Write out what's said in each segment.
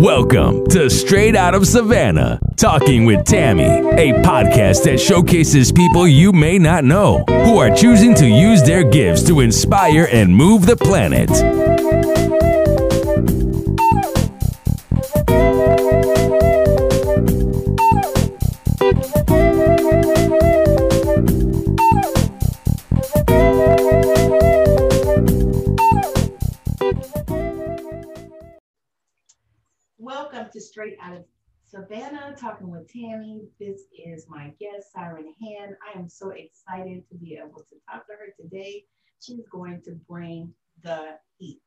Welcome to Straight Out of Savannah, Talking with Tammi, a podcast that showcases people you may not know who are choosing to use their gifts to inspire and move the planet. Talking with Tammi. This is my guest, Siren Hand. I am so excited to be able to talk to her today. She's going to bring the heat.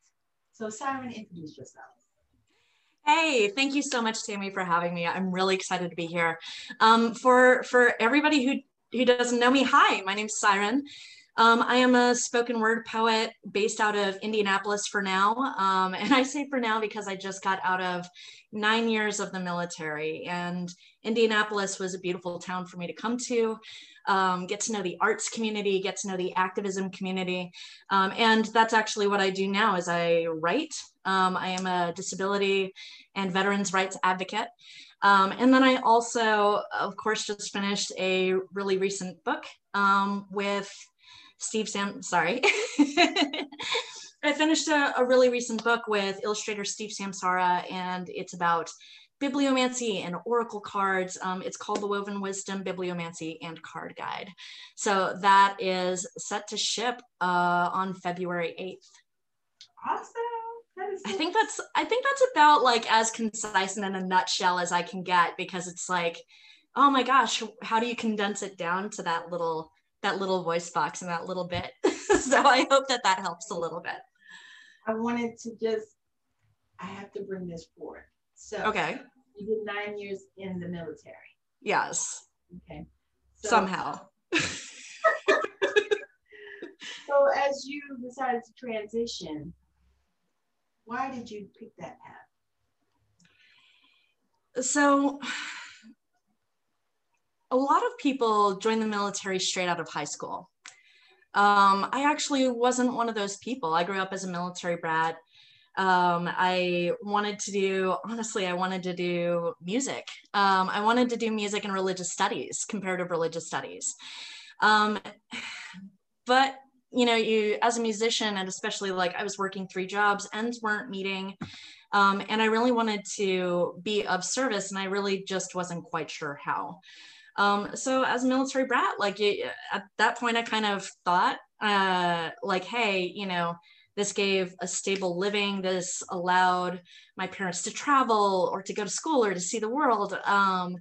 So, Siren, introduce yourself. Hey, thank you so much, Tammi, for having me. I'm really excited to be here. Um, for for everybody who who doesn't know me, hi, my name's Siren. Um, I am a spoken word poet based out of Indianapolis for now. Um, and I say for now because I just got out of nine years of the military, and Indianapolis was a beautiful town for me to come to. Um, get to know the arts community, get to know the activism community. Um, and that's actually what I do now is I write. Um, I am a disability and veterans rights advocate. Um, and then I also, of course, just finished a really recent book um, with Steve Sam, sorry. I finished a, a, really recent book with illustrator Steve Samsara, and it's about bibliomancy and oracle cards. Um, it's called The Woven Wisdom Bibliomancy and Card Guide. So that is set to ship uh, on February 8th. Awesome. I think that's I think that's about like as concise and in a nutshell as I can get because it's like, oh my gosh, how do you condense it down to that little that little voice box and that little bit. so I hope that that helps a little bit. I wanted to just, I have to bring this forward. So, okay. You did nine years in the military. Yes. Okay. So, Somehow. so, as you decided to transition, why did you pick that path? So, a lot of people join the military straight out of high school. Um, I actually wasn't one of those people. I grew up as a military brat. Um, I wanted to do, honestly, I wanted to do music. Um, I wanted to do music and religious studies, comparative religious studies. Um, but, you know, you as a musician, and especially like I was working three jobs, ends weren't meeting. Um, and I really wanted to be of service, and I really just wasn't quite sure how. Um, so as a military brat, like it, at that point, I kind of thought, uh, like, hey, you know, this gave a stable living. This allowed my parents to travel or to go to school or to see the world. Um,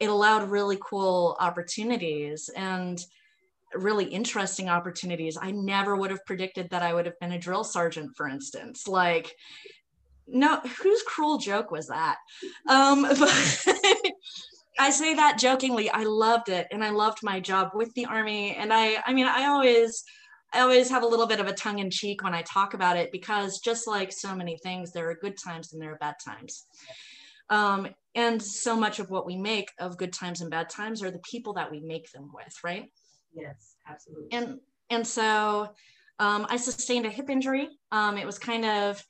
it allowed really cool opportunities and really interesting opportunities. I never would have predicted that I would have been a drill sergeant, for instance. Like, no, whose cruel joke was that? Um, but I say that jokingly. I loved it and I loved my job with the army. And I I mean I always I always have a little bit of a tongue in cheek when I talk about it because just like so many things, there are good times and there are bad times. Um, and so much of what we make of good times and bad times are the people that we make them with, right? Yes, absolutely. And and so um, I sustained a hip injury. Um, it was kind of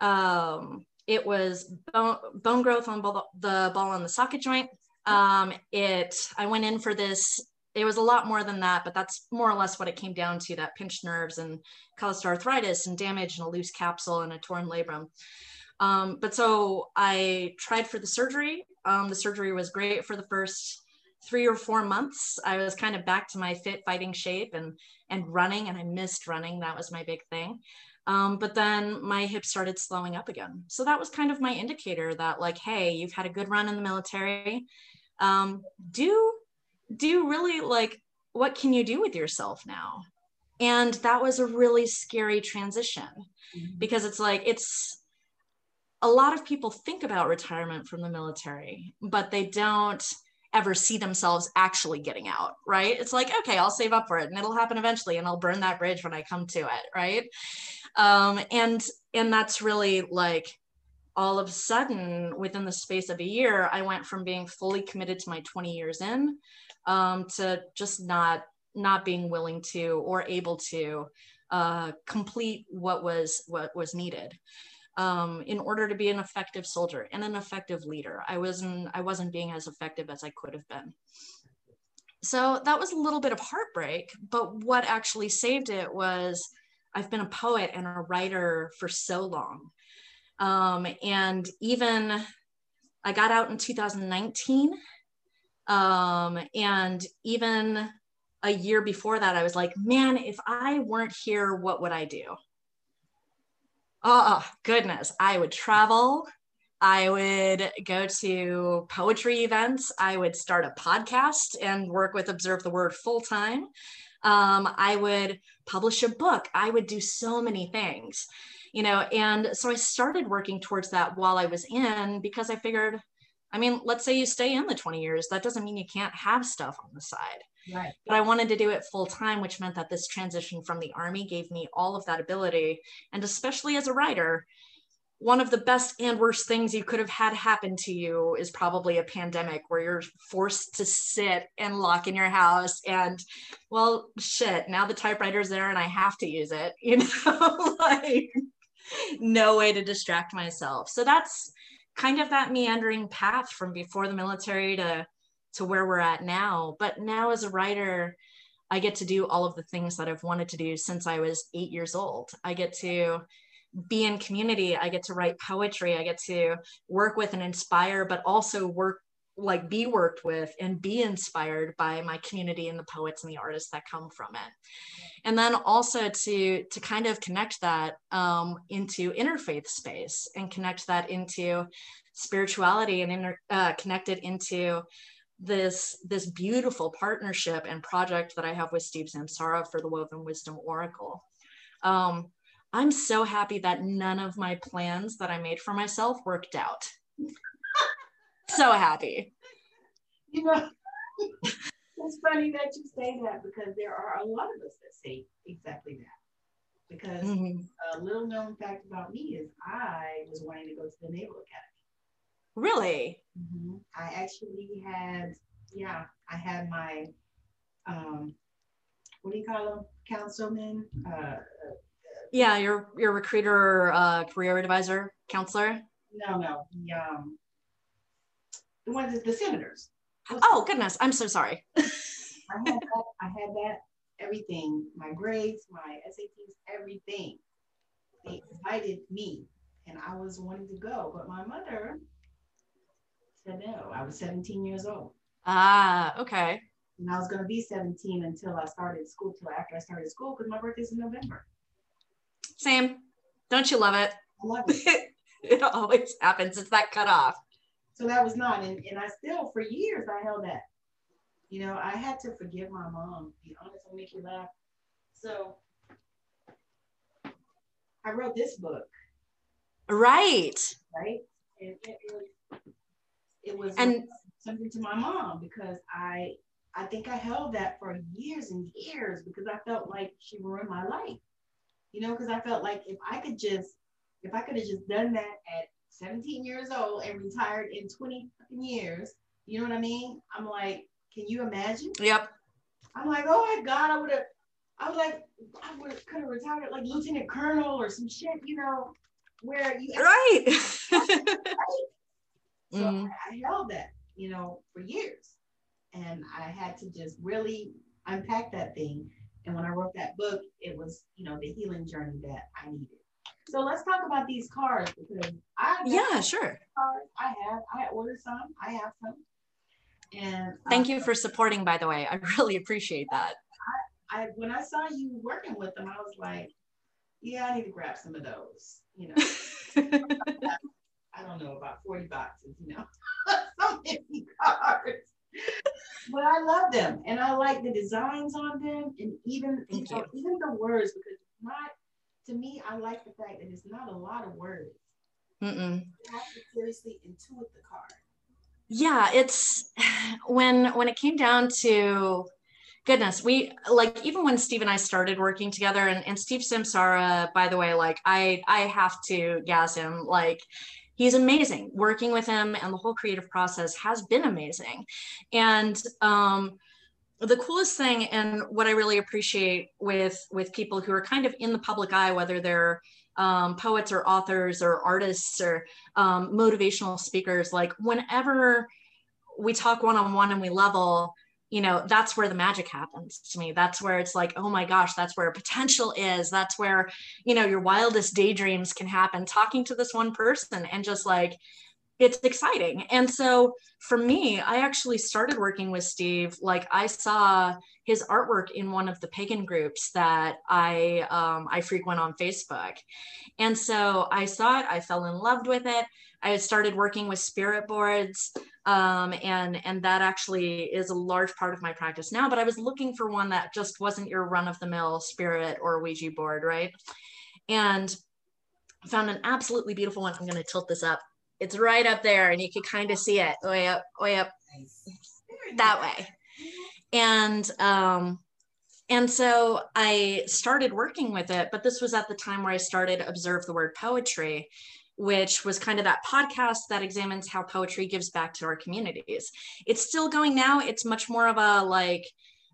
um, it was bone, bone growth on the ball and the socket joint. Um, it, I went in for this, it was a lot more than that, but that's more or less what it came down to that pinched nerves and caused arthritis and damage and a loose capsule and a torn labrum. Um, but so I tried for the surgery. Um, the surgery was great for the first three or four months. I was kind of back to my fit fighting shape and and running, and I missed running. That was my big thing. Um, but then my hips started slowing up again. So that was kind of my indicator that like, hey, you've had a good run in the military um, do do really like what can you do with yourself now? And that was a really scary transition mm-hmm. because it's like it's a lot of people think about retirement from the military but they don't ever see themselves actually getting out right? It's like okay i'll save up for it and it'll happen eventually and i'll burn that bridge when i come to it right? Um, and and that's really like all of a sudden, within the space of a year, I went from being fully committed to my 20 years in um, to just not not being willing to or able to uh, complete what was what was needed. um, in order to be an effective soldier and an effective leader. I wasn't I wasn't being as effective as I could have been. So that was a little bit of heartbreak, but what actually saved it was I've been a poet and a writer for so long. Um, and even I got out in 2019. Um, and even a year before that, I was like, man, if I weren't here, what would I do? Oh, goodness. I would travel. I would go to poetry events. I would start a podcast and work with Observe the Word full time. Um, I would publish a book. I would do so many things, you know. And so I started working towards that while I was in because I figured, I mean, let's say you stay in the 20 years, that doesn't mean you can't have stuff on the side. Right. But I wanted to do it full time, which meant that this transition from the Army gave me all of that ability. And especially as a writer, one of the best and worst things you could have had happen to you is probably a pandemic where you're forced to sit and lock in your house and well shit now the typewriter's there and i have to use it you know like no way to distract myself. So that's kind of that meandering path from before the military to to where we're at now. But now as a writer i get to do all of the things that i've wanted to do since i was eight years old. I get to be in community. I get to write poetry. I get to work with and inspire but also work like be worked with and be inspired by my community and the poets and the artists that come from it and then also to to kind of connect that um, into interfaith space and connect that into spirituality and inter, uh, connect it into this this beautiful partnership and project that i have with steve samsara for the woven wisdom oracle um, I'm so happy that none of my plans that I made for myself worked out. So happy. You know, it's funny that you say that because there are a lot of us that say exactly that. Because mm-hmm. a little known fact about me is I was wanting to go to the Naval Academy. Really? Mm-hmm. I actually had, yeah, I had my, um, what do you call them? Councilman, uh, yeah, your your recruiter, uh, career advisor, counselor. No, no, the um, the ones the senators. Oh goodness, I'm so sorry. I had that, I had that everything, my grades, my SATs, everything. They invited me, and I was wanting to go, but my mother said no. I was 17 years old. Ah, okay. And I was going to be 17 until I started school, till after I started school, because my birthday's in November. Same. Don't you love it? I love it. it always happens. It's that cutoff. So that was not, and, and I still, for years, I held that. You know, I had to forgive my mom. Be honest, I'll make you laugh. So I wrote this book. Right. Right. And it, it was, it was and something to my mom because I I think I held that for years and years because I felt like she ruined my life you know, because I felt like if I could just, if I could have just done that at 17 years old and retired in 20 years, you know what I mean? I'm like, can you imagine? Yep. I'm like, oh my God, I would have, I was like, I would have could have retired like lieutenant colonel or some shit, you know, where you right. right? So mm I, I held that, you know, for years, and I had to just really unpack that thing and when I wrote that book, it was, you know, the healing journey that I needed. So let's talk about these cards because I yeah, sure. Cards. I have. I ordered some. I have some. And um, thank you for supporting, by the way. I really appreciate that. I, I when I saw you working with them, I was like, yeah, I need to grab some of those. You know, I don't know about forty boxes. You know, so many cards but I love them and I like the designs on them and even you know, even the words because not to me I like the fact that it's not a lot of words. Mm-mm. You have to seriously intuit the card. Yeah, it's when when it came down to goodness, we like even when Steve and I started working together and, and Steve Samsara, by the way, like I I have to gas him. Like he's amazing. Working with him and the whole creative process has been amazing. And um, the coolest thing and what I really appreciate with with people who are kind of in the public eye, whether they're um, poets or authors or artists or um, motivational speakers like whenever we talk one-on-one and we level you know that's where the magic happens to me. That's where it's like oh my gosh that's where potential is. That's where you know your wildest daydreams can happen. Talking to this one person and just like it's exciting. And so for me i actually started working with steve like i saw his artwork in one of the pagan groups that i um, i frequent on facebook. And so i saw it i fell in love with it. I started working with spirit boards um, and and that actually is a large part of my practice now but i was looking for one that just wasn't your run-of-the-mill spirit or ouija board right? And found an absolutely beautiful one. I'm going to tilt this up it's right up there and you can kind of see it way up way up that way and um and so i started working with it but this was at the time where i started observe the word poetry which was kind of that podcast that examines how poetry gives back to our communities. It's still going now. It's much more of a like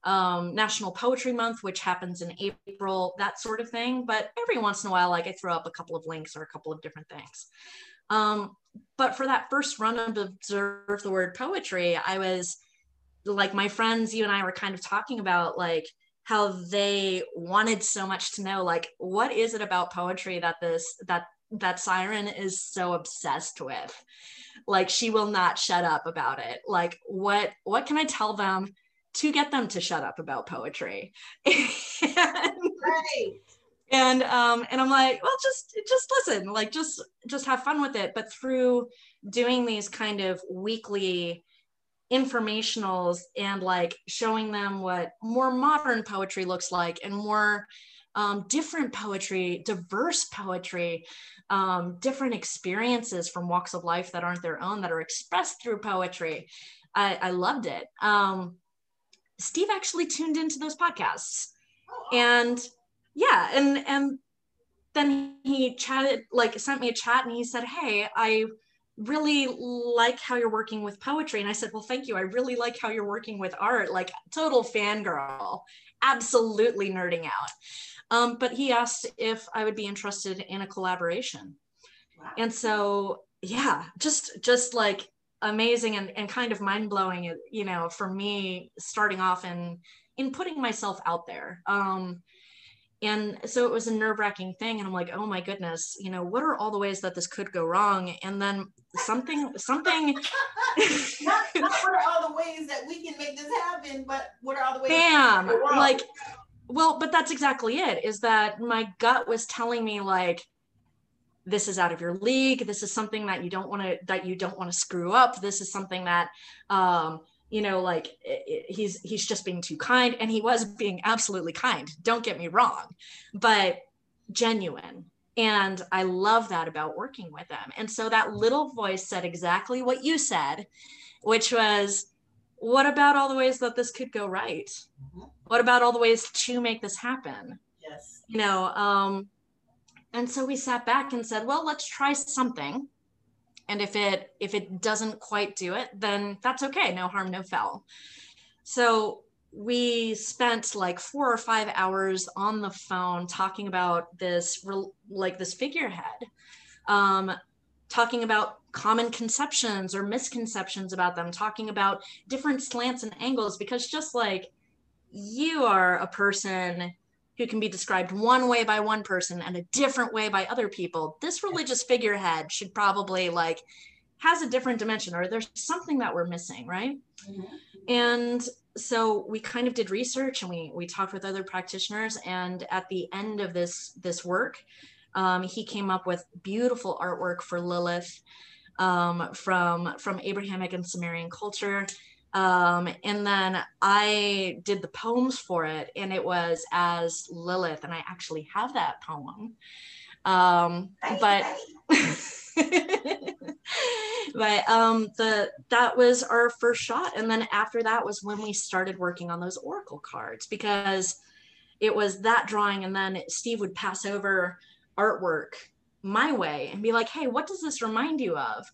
um, National Poetry Month, which happens in April, that sort of thing. But every once in a while, like I throw up a couple of links or a couple of different things. Um, but for that first run of Observe the Word Poetry, I was like, my friends, you and I were kind of talking about like, how they wanted so much to know like what is it about poetry that this that that Siren is so obsessed with. Like she will not shut up about it. Like what what can I tell them to get them to shut up about poetry? and, right. And um and I'm like, well just just listen, like just just have fun with it. But through doing these kind of weekly informationals and like showing them what more modern poetry looks like and more um, different poetry, diverse poetry, um, different experiences from walks of life that aren't their own that are expressed through poetry. I, I loved it. Um, Steve actually tuned into those podcasts, and yeah, and and then he chatted, like sent me a chat, and he said, "Hey, I." really like how you're working with poetry. And I said, Well, thank you. I really like how you're working with art. Like, total fangirl, absolutely nerding out. Um, but he asked if I would be interested in a collaboration. Wow. And so, yeah, just just like amazing and, and kind of mind blowing, you know, for me starting off in in putting myself out there. Um, and so it was a nerve wracking thing. And I'm like, oh my goodness, you know, what are all the ways that this could go wrong? And then something, something. not, not what are all the ways that we can make this happen, but what are all the ways? Bam! Like well but that's exactly it is that my gut was telling me like this is out of your league this is something that you don't want to that you don't want to screw up this is something that um you know like it, it, he's he's just being too kind and he was being absolutely kind don't get me wrong but genuine. And i love that about working with them and so that little voice said exactly what you said which was what about all the ways that this could go right? Mm-hmm. What about all the ways to make this happen? Yes. You know um and so we sat back and said well let's try something and if it if it doesn't quite do it then that's okay. No harm no foul. So we spent like four or five hours on the phone talking about this like this figurehead um, talking about common conceptions or misconceptions about them talking about different slants and angles because just like you are a person who can be described one way by one person and a different way by other people this religious figurehead should probably like has a different dimension or there's something that we're missing right? Mm-hmm. and so we kind of did research and we we talked with other practitioners and at the end of this this work um, he came up with beautiful artwork for lilith um, from from abrahamic and sumerian culture um, and then I did the poems for it, and it was as Lilith, and I actually have that poem. Um, but but um, the that was our first shot, and then after that was when we started working on those oracle cards because it was that drawing, and then Steve would pass over artwork my way and be like, "Hey, what does this remind you of?"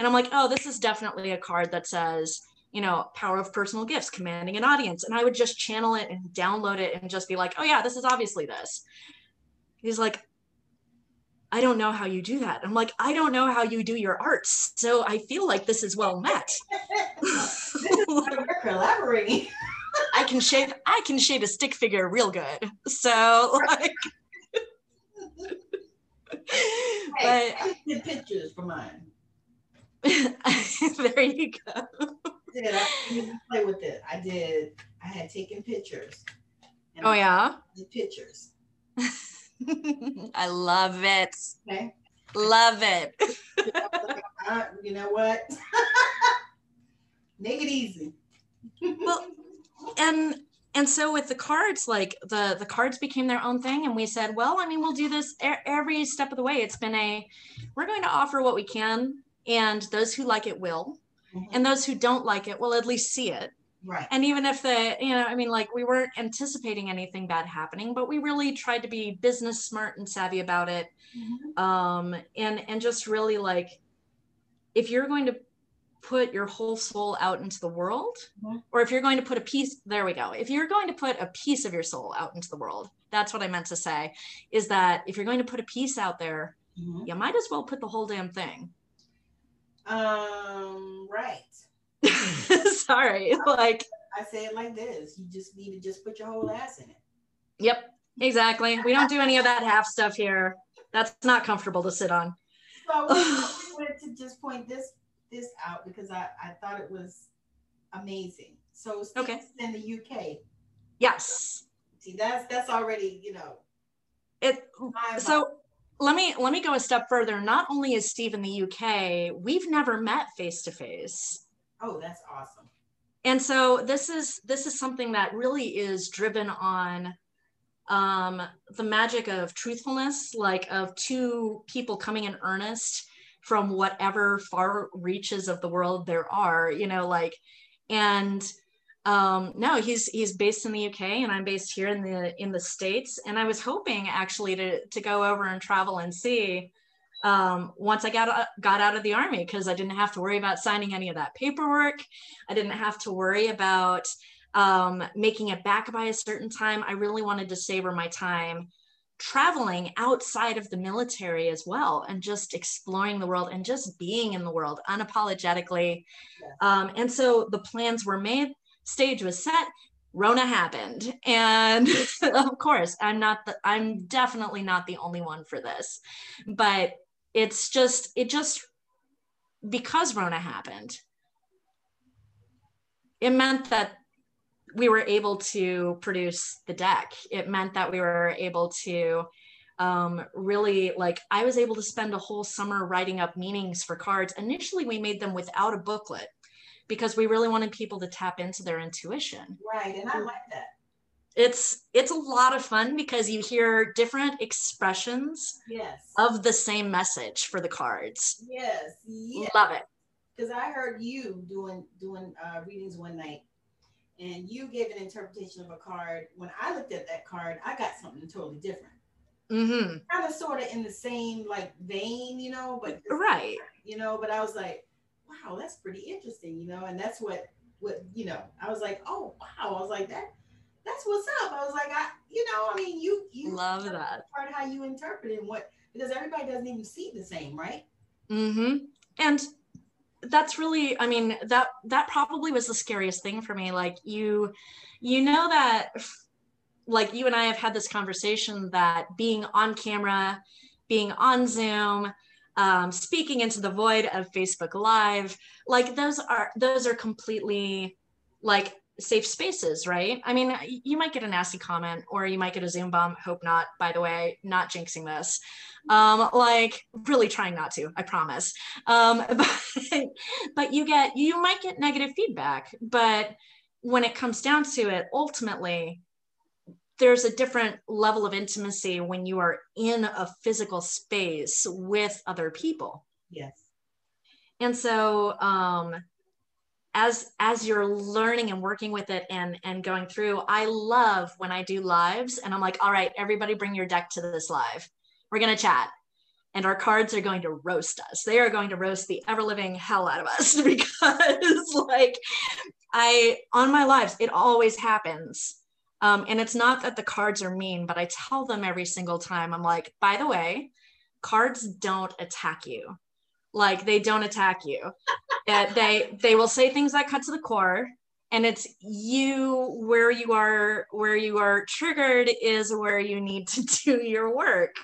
And I'm like, "Oh, this is definitely a card that says." You know, power of personal gifts, commanding an audience. And I would just channel it and download it and just be like, oh, yeah, this is obviously this. He's like, I don't know how you do that. I'm like, I don't know how you do your arts. So I feel like this is well met. this is we're collaborating. I can shade I can shade a stick figure real good. So like Hey, I did pictures for mine. there you go. Did I didn't play with it? I did. I had taken pictures. Oh I yeah. did pictures. I love it. Okay. Love it. Uh, you know what? Make it easy. Well, and and so with the cards like the the cards became their own thing and we said well i mean we'll do this every step of the way it's been a we're going to offer what we can and those who like it will Mhm. and those who don't like it will at least see it Right. and even if the you know i mean like we weren't anticipating anything bad happening but we really tried to be business smart and savvy about it Mhm. um and and just really like if you're going to put your whole soul out into the world Mhm. or if you're going to put a piece there we go if you're going to put a piece of your soul out into the world that's what i meant to say is that if you're going to put a piece out there Mhm. you might as well put the whole damn thing Um. Right. sorry like I say it like this: you just need to just put your whole ass in it. yep exactly we don't do any of that half stuff here that's not comfortable to sit on So we wanted to just point this this out because I I thought it was amazing. So Steve's Okay. in the UK. yes See, that's that's already you know. it so let me let me go a step further not only is steve in the uk we've never met face to face oh, that's awesome. and so this is this is something that really is driven on um the magic of truthfulness like of two people coming in earnest from whatever far reaches of the world there are you know like and um no he's he's based in the uk and i'm based here in the in the states and i was hoping actually to to go over and travel and see um, once I got uh, got out of the army because I didn't have to worry about signing any of that paperwork. I didn't have to worry about um, making it back by a certain time. I really wanted to savor my time traveling outside of the military as well and just exploring the world and just being in the world unapologetically. Um, and so the plans were made, stage was set. Rona happened, and of course, I'm not the. I'm definitely not the only one for this, but it's just it just because Rona happened, it meant that we were able to produce the deck. It meant that we were able to um, really like I was able to spend a whole summer writing up meanings for cards. Initially, we made them without a booklet because we really wanted people to tap into their intuition. Right, and I like that. It's it's a lot of fun because you hear different expressions Yes. of the same message for the cards. Yes. Yes. Love it. Because I heard you doing doing uh, readings one night, and you gave an interpretation of a card. When I looked at that card, I got something totally different. Mm-hmm. Kind of, sort of in the same like vein, you know, but Right. you know. But I was like, wow, that's pretty interesting, you know. And that's what what you know. I was like, oh wow. I was like that. That's what's up. I was like, I, you know, I mean, you you Love that. part how you interpret it and what because everybody doesn't even see the same, right? Mm hmm And that's really, I mean, that that probably was the scariest thing for me. Like you, you know that, like you and I have had this conversation that being on camera, being on Zoom, um, speaking into the void of Facebook Live, like those are those are completely like safe spaces, right? I mean, you might get a nasty comment or you might get a Zoom bomb. Hope not, by the way, not jinxing this. Um, like really trying not to, I promise. Um, but, but you get, you might get negative feedback, but when it comes down to it, ultimately, there's a different level of intimacy when you are in a physical space with other people. Yes. And so, um, as as you're learning and working with it and and going through i love when i do lives and i'm like all right everybody bring your deck to this live we're going to chat and our cards are going to roast us they are going to roast the ever living hell out of us because like i on my lives it always happens um, and it's not that the cards are mean but i tell them every single time i'm like by the way cards don't attack you. Like they don't attack you. uh, they they will say things that cut to the core and it's you where you are where you are triggered is where you need to do your work.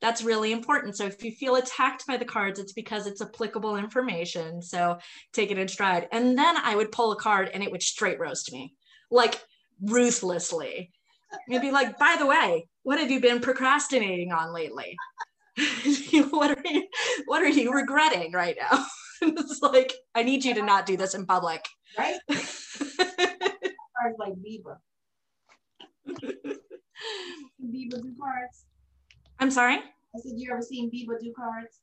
That's really important. So if you feel attacked by the cards it's because it's applicable information. So take it in stride. And then i would pull a card and it would straight roast me. Like ruthlessly and be like by the way what have you been procrastinating on lately what are you what are you regretting right now it's like i need you to not do this in public right cards like Biba. Biba do cards. i'm sorry I said, you ever seen Biba do cards?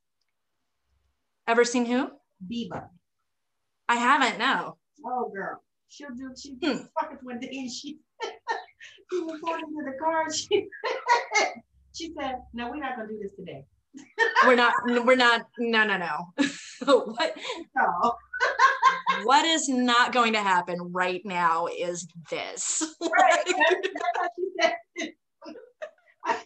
ever seen who Biba. i haven't no Oh girl. She'll do she Hmm. did fuckers one day and she she was pointing to the card. She, she said, No, we're not gonna do this today. we're not we're not no no no what No. what is not going to happen right now is this Right. That's, that's what she said. I,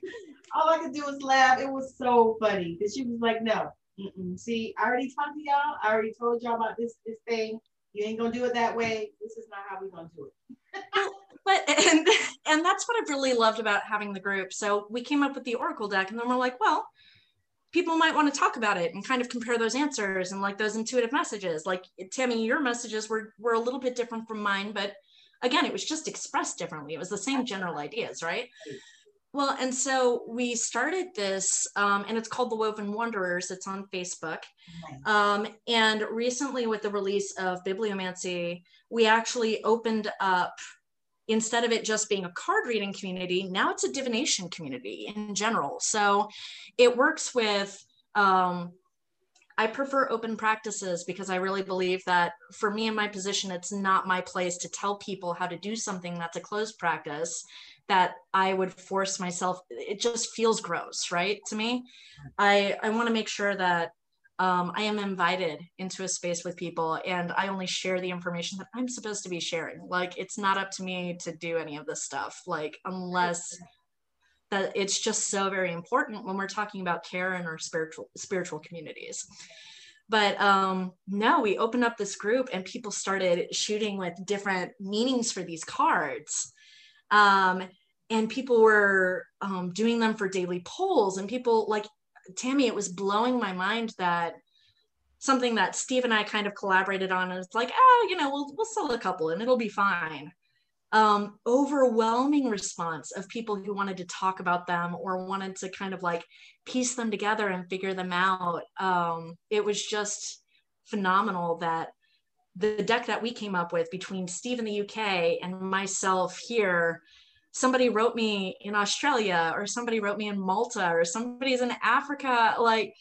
all I could do was laugh. It was so funny because she was like, "No, mm-mm. see, I already talked to y'all. I already told y'all about this this thing. You ain't gonna do it that way. This is not how we're gonna do it." but and and that's what I've really loved about having the group. So we came up with the Oracle deck, and then we're like, well, people might want to talk about it and kind of compare those answers and like those intuitive messages. Like Tammi, your messages were were a little bit different from mine, but again, it was just expressed differently. It was the same general ideas, right? Well, and so we started this, um, and it's called the Woven Wanderers. It's on Facebook. Um, and recently, with the release of Bibliomancy, we actually opened up, instead of it just being a card reading community, now it's a divination community in general. So it works with, um, I prefer open practices because I really believe that for me in my position, it's not my place to tell people how to do something that's a closed practice that I would force myself. It just feels gross, right? To me, I, I want to make sure that um, I am invited into a space with people and I only share the information that I'm supposed to be sharing. Like, it's not up to me to do any of this stuff, like, unless that it's just so very important when we're talking about care in our spiritual spiritual communities but um no we opened up this group and people started shooting with different meanings for these cards um and people were um, doing them for daily polls and people like tammi it was blowing my mind that something that steve and i kind of collaborated on is like oh you know we'll, we'll sell a couple and it'll be fine um, overwhelming response of people who wanted to talk about them or wanted to kind of like piece them together and figure them out. Um, it was just phenomenal that the deck that we came up with between Steve in the UK and myself here, somebody wrote me in Australia or somebody wrote me in Malta or somebody's in Africa, like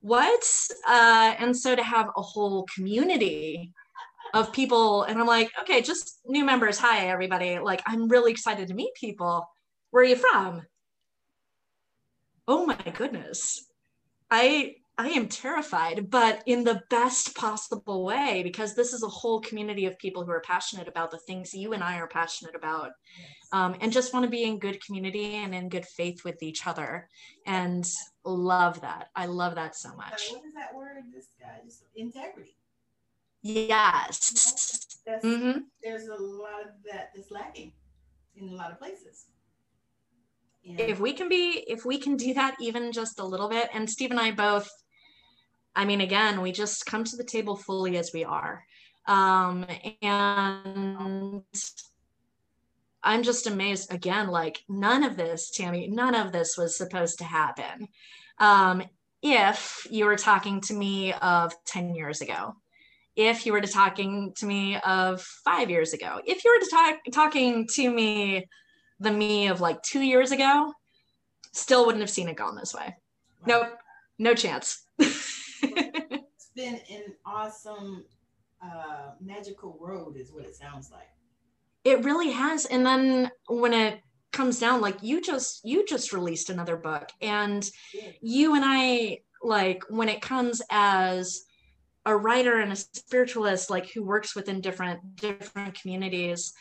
what? Uh, and so to have a whole community of people and i'm like okay just new members hi everybody. Like i'm really excited to meet people. Where are you from? Oh my goodness. I i am terrified but in the best possible way because this is a whole community of people who are passionate about the things you and i are passionate about um, and just want to be in good community and in good faith with each other and love that. I love that so much. what is that word this guy just integrity? Yes. That's, hmm there's a lot of that that's lacking in a lot of places. And if we can be if we can do that even just a little bit and steve and i both i mean again we just come to the table fully as we are um and i'm just amazed again like none of this tammi none of this was supposed to happen um if you were talking to me of 10 years ago if you were to talking to me of five years ago if you were to talk talking to me the me of like two years ago, still wouldn't have seen it gone this way. Nope, no chance. it's been an awesome uh, magical road, is what it sounds like. it really has. And then when it comes down, like you just you just released another book, and Yeah. you and I like when it comes as a writer and a spiritualist like who works within different different communities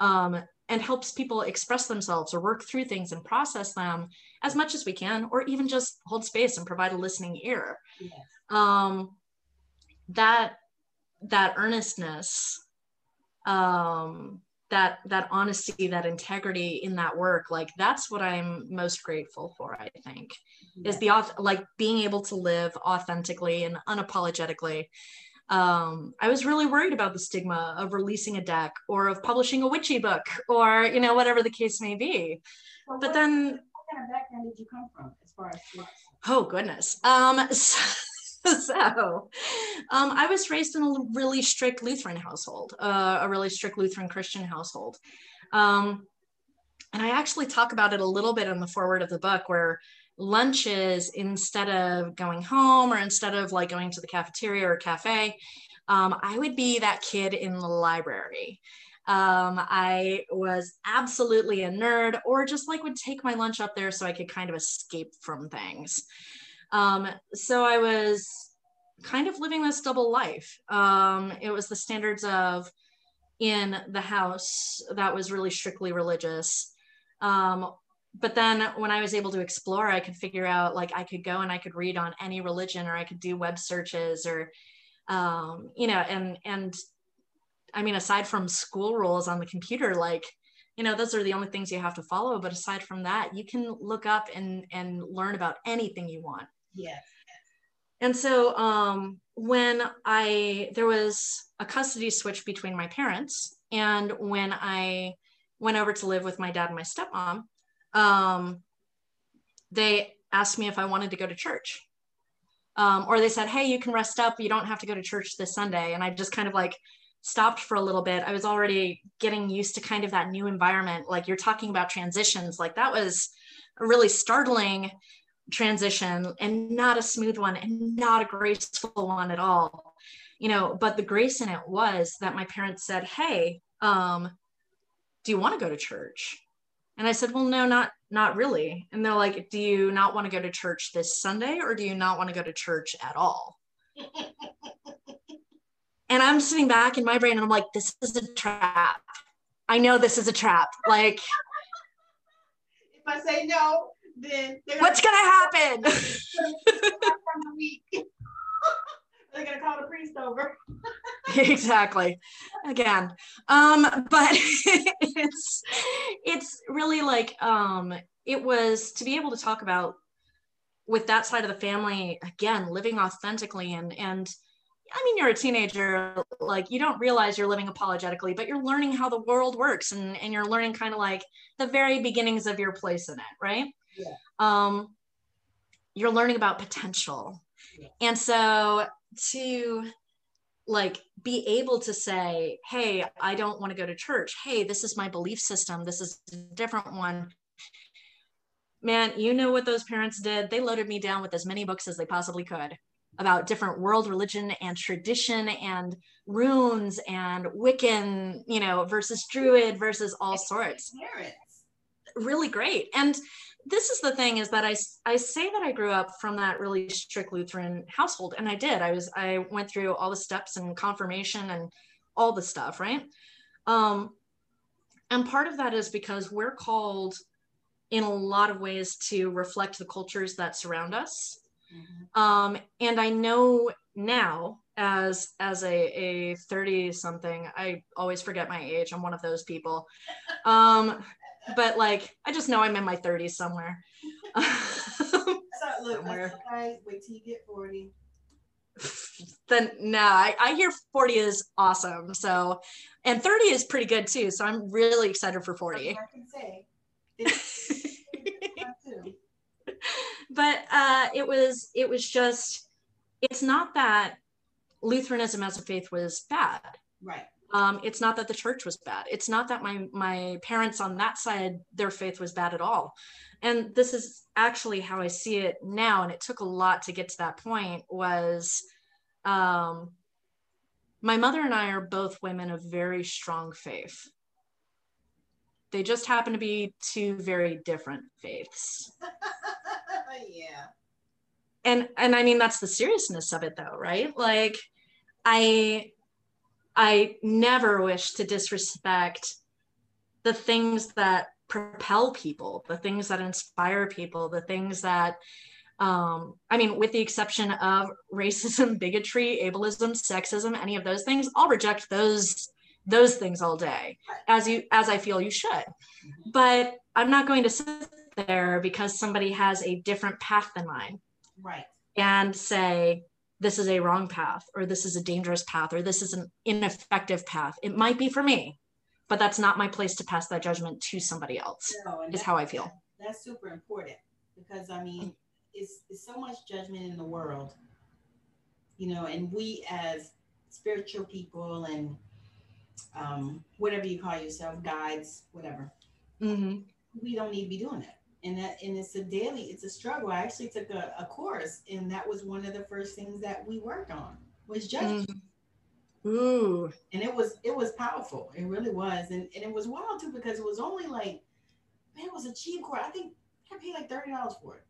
um and helps people express themselves or work through things and process them as much as we can, or even just hold space and provide a listening ear. Yes. Um, that that earnestness, um, that that honesty, that integrity in that work, like that's what I'm most grateful for. I think yes. is the like being able to live authentically and unapologetically um, I was really worried about the stigma of releasing a deck or of publishing a witchy book or, you know, whatever the case may be. Well, but what, then. What kind of background did you come from as far as? Oh, goodness. Um, so, so um, I was raised in a really strict Lutheran household, uh, a really strict Lutheran Christian household. Um, and I actually talk about it a little bit in the foreword of the book where lunches instead of going home or instead of like going to the cafeteria or cafe um, i would be that kid in the library. Um, i was absolutely a nerd or just like would take my lunch up there so i could kind of escape from things. Um, so i was kind of living this double life. Um, it was the standards of in the house that was really strictly religious. Um, but then when I was able to explore, I could figure out like I could go and I could read on any religion or I could do web searches or, um, you know, and, and I mean, aside from school rules on the computer, like, you know, those are the only things you have to follow. But aside from that, you can look up and, and learn about anything you want. Yeah. And so um, when I, there was a custody switch between my parents. And when I went over to live with my dad and my stepmom, um, they asked me if I wanted to go to church. Um, or they said, hey, you can rest up. You don't have to go to church this Sunday. And I just kind of like stopped for a little bit. I was already getting used to kind of that new environment. Like you're talking about transitions, like that was a really startling transition and not a smooth one and not a graceful one at all. You know, but the grace in it was that my parents said, hey, um, do you want to go to church? And I said, well, no, not not really. And they're like, do you not want to go to church this Sunday or do you not want to go to church at all? and I'm sitting back in my brain and I'm like, this is a trap. I know this is a trap. Like, if I say no, then what's gonna happen? they're gonna call the priest over. exactly. Again. Um, but it's it's really like um it was to be able to talk about with that side of the family again living authentically and and I mean, you're a teenager, like you don't realize you're living apologetically, but you're learning how the world works and, and you're learning kind of like the very beginnings of your place in it, right? Yeah. Um, you're learning about potential. Yeah. And so to like be able to say hey i don't want to go to church. Hey this is my belief system. This is a different one. Man you know what those parents did? They loaded me down with as many books as they possibly could about different world religion and tradition and runes and wiccan you know versus druid versus all sorts. Parents. really great. And this is the thing is that I, I say that I grew up from that really strict Lutheran household and I did. I was I went through all the steps and confirmation and all the stuff right? Um, and part of that is because we're called in a lot of ways to reflect the cultures that surround us. Mm-hmm. um, and I know now as as a a 30 something I always forget my age. I'm one of those people. Um but like I just know I'm in my 30s somewhere. so look, somewhere. Guys, wait till you get 40. then no, I, I hear 40 is awesome. So and 30 is pretty good too. So I'm really excited for 40. I can say. but uh, it was it was just it's not that Lutheranism as a faith was bad. Right um, it's not that the church was bad. It's not that my my parents on that side their faith was bad at all. And this is actually how i see it now and it took a lot to get to that point was um, my mother and i are both women of very strong faith. They just happen to be two very different faiths. Yeah. And and i mean that's the seriousness of it though right? Like i I never wish to disrespect the things that propel people, the things that inspire people, the things that um, I mean, with the exception of racism, bigotry, ableism, sexism, any of those things, I'll reject those those things all day, as you as I feel you should. Mm-hmm. But I'm not going to sit there because somebody has a different path than mine. Right. And say, this is a wrong path, or this is a dangerous path, or this is an ineffective path. It might be for me, but that's not my place to pass that judgment to somebody else, no, is how I feel. That's super important because I mean, it's, it's so much judgment in the world, you know, and we as spiritual people and um, whatever you call yourself, guides, whatever, mm-hmm. we don't need to be doing that. And that, and it's a daily, it's a struggle. I actually took a, a course, and that was one of the first things that we worked on was judgment. Mm-hmm. Ooh. And it was it was powerful. It really was. And and it was wild too because it was only like, man, it was a cheap course. I think I paid like thirty dollars for it.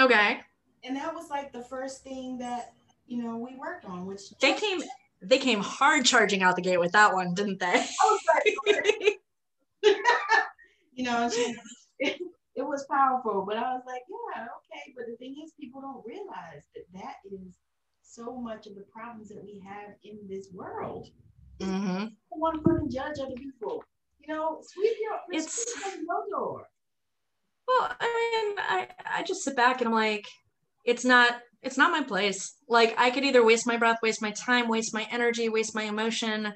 Okay. And that was like the first thing that, you know, we worked on, which they came they came hard charging out the gate with that one, didn't they? you know, it, was powerful, but I was like, yeah, okay. But the thing is, people don't realize that that is so much of the problems that we have in this world. Mm-hmm. want to judge other people. You know, sweep your, it's, sweep your door. Well, I mean, I, I just sit back and I'm like, it's not it's not my place. Like I could either waste my breath, waste my time, waste my energy, waste my emotion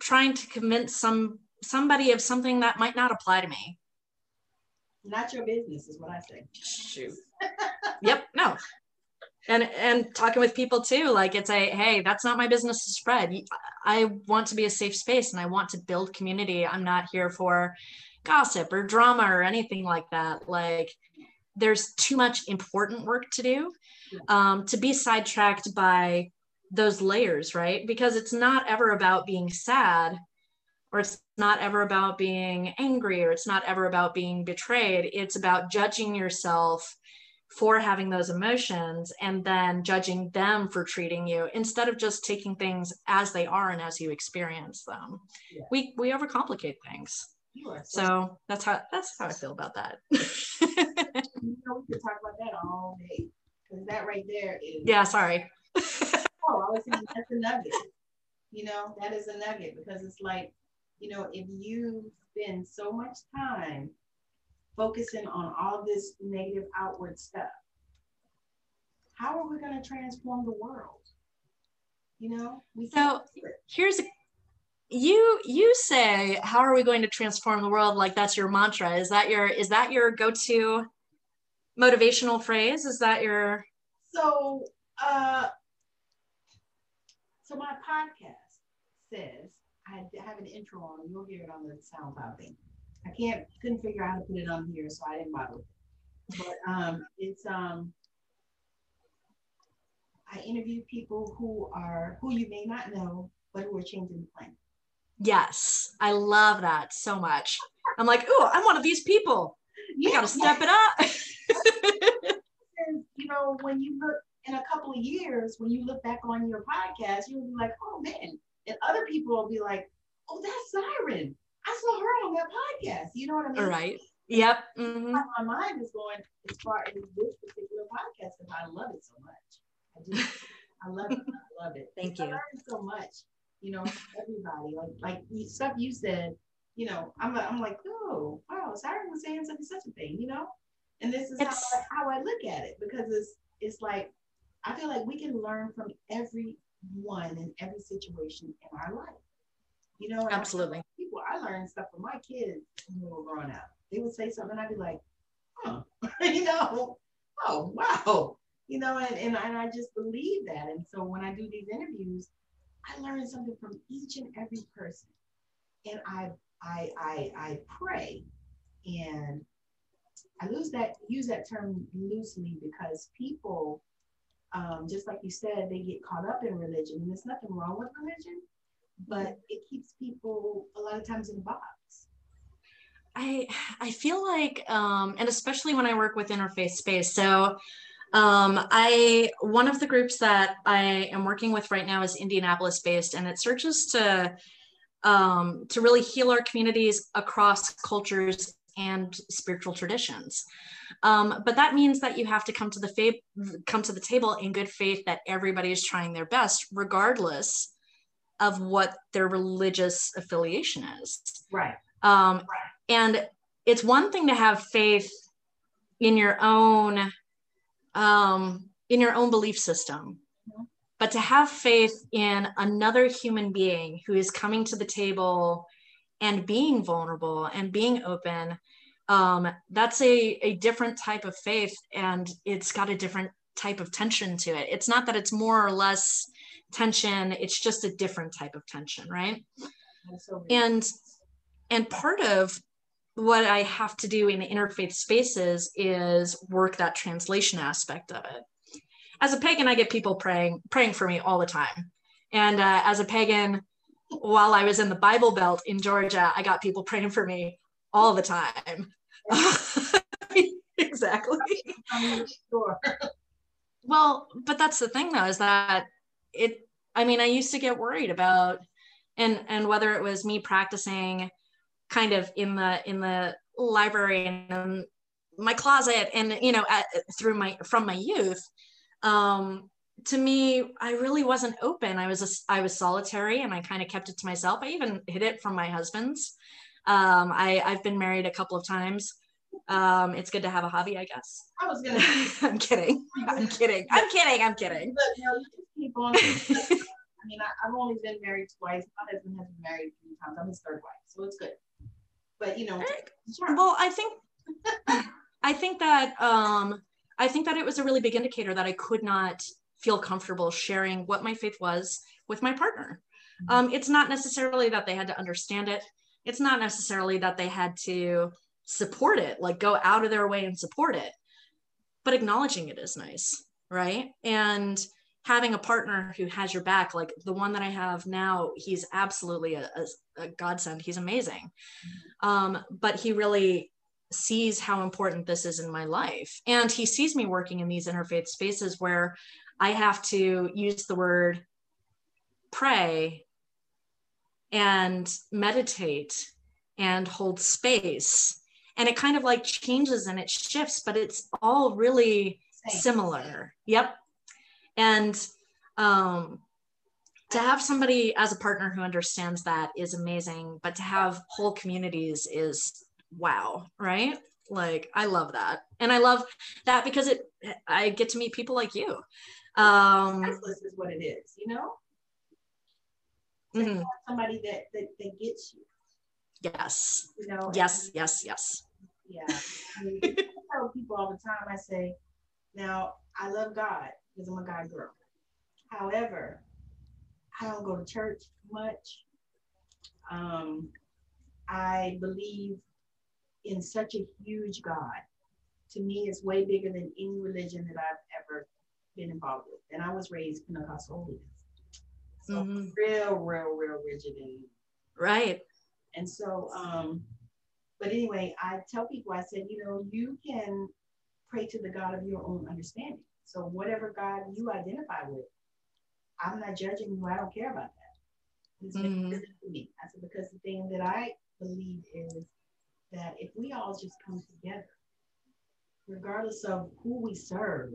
trying to convince some somebody of something that might not apply to me. Not your business is what I say. Shoot. yep, no. And and talking with people too, like it's a hey, that's not my business to spread. I want to be a safe space and I want to build community. I'm not here for gossip or drama or anything like that. Like there's too much important work to do um, to be sidetracked by those layers, right? Because it's not ever about being sad or it's not ever about being angry or it's not ever about being betrayed. It's about judging yourself for having those emotions and then judging them for treating you instead of just taking things as they are and as you experience them. Yeah. We we overcomplicate things. So that's how that's how I feel about that. you know, we could talk about that all day because that right there is. Yeah, sorry. oh, I was saying that's a nugget. You know, that is a nugget because it's like, you know, if you spend so much time focusing on all this negative outward stuff, how are we going to transform the world? You know, we so here's a you you say how are we going to transform the world? Like that's your mantra. Is that your is that your go-to motivational phrase? Is that your so uh so my podcast says i have an intro on you'll hear it on the soundcloud thing i can't couldn't figure out how to put it on here so i didn't bother with it but um it's um i interview people who are who you may not know but who are changing the planet Yes, I love that so much. I'm like, oh, I'm one of these people. You got to step it up. you know, when you look in a couple of years, when you look back on your podcast, you'll be like, oh man. And other people will be like, oh, that's Siren. I saw her on that podcast. You know what I mean? Right. Yep. Mm-hmm. My mind is going as far as this particular podcast because I love it so much. I just, I love it. I love it. Thank you. I learned so much you know, everybody. Like like stuff you said, you know, I'm I'm like, oh wow, Siren was saying such and such a thing, you know? And this is how I, how I look at it because it's it's like I feel like we can learn from everyone in every situation in our life. You know, absolutely. I, people, I learned stuff from my kids when they were growing up. They would say something, I'd be like, huh, you know, oh wow, you know, and, and, and I just believe that. And so when I do these interviews, I learn something from each and every person. And I I I, I pray and I lose that use that term loosely because people, um, just like you said, they get caught up in religion. And there's nothing wrong with religion, but it keeps people a lot of times in a box. I I feel like, um, and especially when I work with interfaith space. So um, I one of the groups that I am working with right now is Indianapolis based, and it searches to um, to really heal our communities across cultures and spiritual traditions. Um, but that means that you have to come to the faith, come to the table in good faith that everybody is trying their best, regardless of what their religious affiliation is. Right. Um, right. And it's one thing to have faith in your own um, in your own belief system, mm-hmm. but to have faith in another human being who is coming to the table and being vulnerable and being open um, that's a, a different type of faith and it's got a different type of tension to it. It's not that it's more or less tension it's just a different type of tension right? And and part of what i have to do in the interfaith spaces is work that translation aspect of it. As a pagan i get people praying praying for me all the time. And uh, as a pagan while i was in the bible belt in georgia i got people praying for me all the time exactly. sure. well, but that's the thing though, is that it I mean, I used to get worried about and and whether it was me practicing kind of in the in the library and my closet and you know at, through my from my youth um to me i really wasn't open i was a, i was solitary and i kind of kept it to myself i even hid it from my husband's um, I, I've been married a couple of times. Um, it's good to have a hobby, I guess. I was gonna. I'm kidding. I'm kidding. I'm kidding. I'm kidding. But you know, you just keep on. I mean, I, have only been married twice. My husband has been married three times. I'm his third wife, so it's good. But you know, well, I think, I think that, um, I think that it was a really big indicator that I could not feel comfortable sharing what my faith was with my partner. Mm-hmm. Um, it's not necessarily that they had to understand it it's not necessarily that they had to support it, like go out of their way and support it, but acknowledging it is nice, right? And having a partner who has your back, like the one that I have now, he's absolutely a, a, a godsend. He's amazing. Um, but he really sees how important this is in my life. And he sees me working in these interfaith spaces where I have to use the word pray and meditate and hold space. And it kind of like changes and it shifts but it's all really Same. similar. Yep. And um to have somebody as a partner who understands that is amazing but to have whole communities is wow right? Like i love that. And i love that because it i get to meet people like you. Um this is what it is you know mm-hmm. somebody that, that that gets you. Yes. You know. Yes. And, yes. Yes. Yeah. I, mean, I tell people all the time. I say, now I love God because I'm a God girl. However, I don't go to church much. Um, I believe in such a huge God. To me, it's way bigger than any religion that I've ever been involved with. And I was raised Pentecostal holiness. So mm-hmm. real, real, real rigid and right. And so, um, but anyway, I tell people, I said, you know, you can pray to the God of your own understanding. So whatever God you identify with, I'm not judging you. I don't care about that. It's mm-hmm. to me. I said because the thing that I believe is that if we all just come together, regardless of who we serve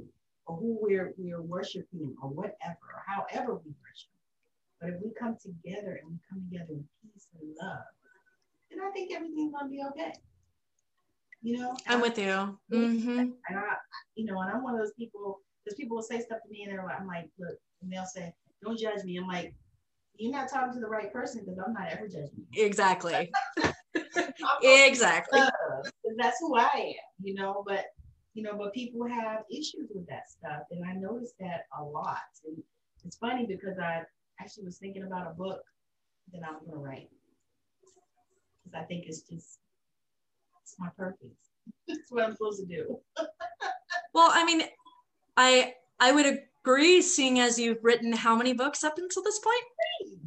or who we're we're worshiping or whatever, or however we worship, but if we come together and we come together in peace and love, then I think everything's gonna be okay. You know, I'm with you. Mm-hmm. And I, you know, and I'm one of those people. Because people will say stuff to me, and they're like, I'm like, look, and they'll say, "Don't judge me." I'm like, you're not talking to the right person because I'm not ever judging you. Exactly. exactly. That's who I am, you know. But you know, but people have issues with that stuff, and I notice that a lot. And it's funny because I actually was thinking about a book that I'm going to write because I think it's just it's my purpose. it's what I'm supposed to do. well, I mean, I I would agree, seeing as you've written how many books up until this point.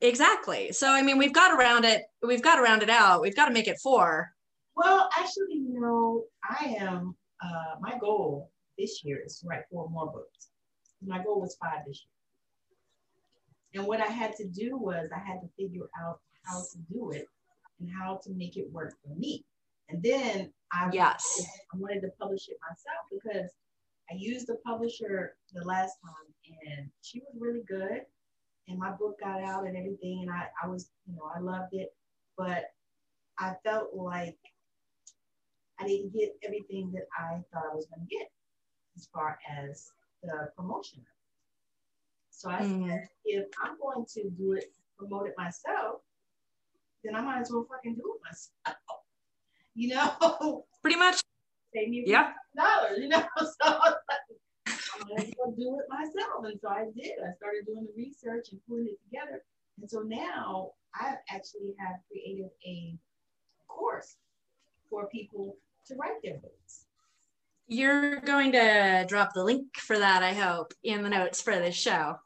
Exactly. So I mean, we've got around it. We've got around it out. We've got to make it four. Well, actually, you know, I am. Uh, my goal this year is to write four more books. My goal was five this year And what I had to do was I had to figure out how to do it and how to make it work for me. And then I, yes. I wanted to publish it myself because I used the publisher the last time and she was really good. And my book got out and everything. And I, I was, you know, I loved it. But I felt like I didn't get everything that I thought I was going to get as far as the promotion. So I mm. said, if I'm going to do it, promote it myself, then I might as well fucking do it myself. You know? Pretty much. Save me yeah. dollars, you know? So I might as well do it myself. And so I did. I started doing the research and putting it together. And so now I actually have created a course for people to write their books. You're going to drop the link for that, I hope, in the notes for this show.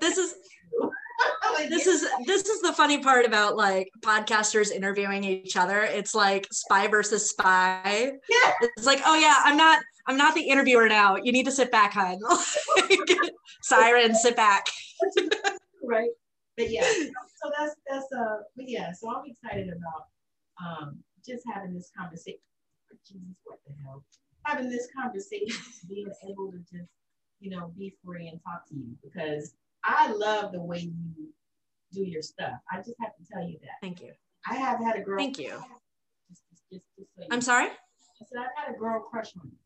This is this is this is the funny part about like podcasters interviewing each other. It's like spy versus spy. Yeah. It's like, oh yeah, I'm not I'm not the interviewer now. You need to sit back, hon. Siren, sit back. right. But yeah, so that's that's uh but yeah, so I'm excited about um just having this conversation. Jesus, what the hell? Having this conversation, being able to just, you know, be free and talk to you because I love the way you do your stuff. I just have to tell you that. Thank you. I have had a girl. Thank you. Just, just, just so I'm sorry? I said I've had a girl crush on you.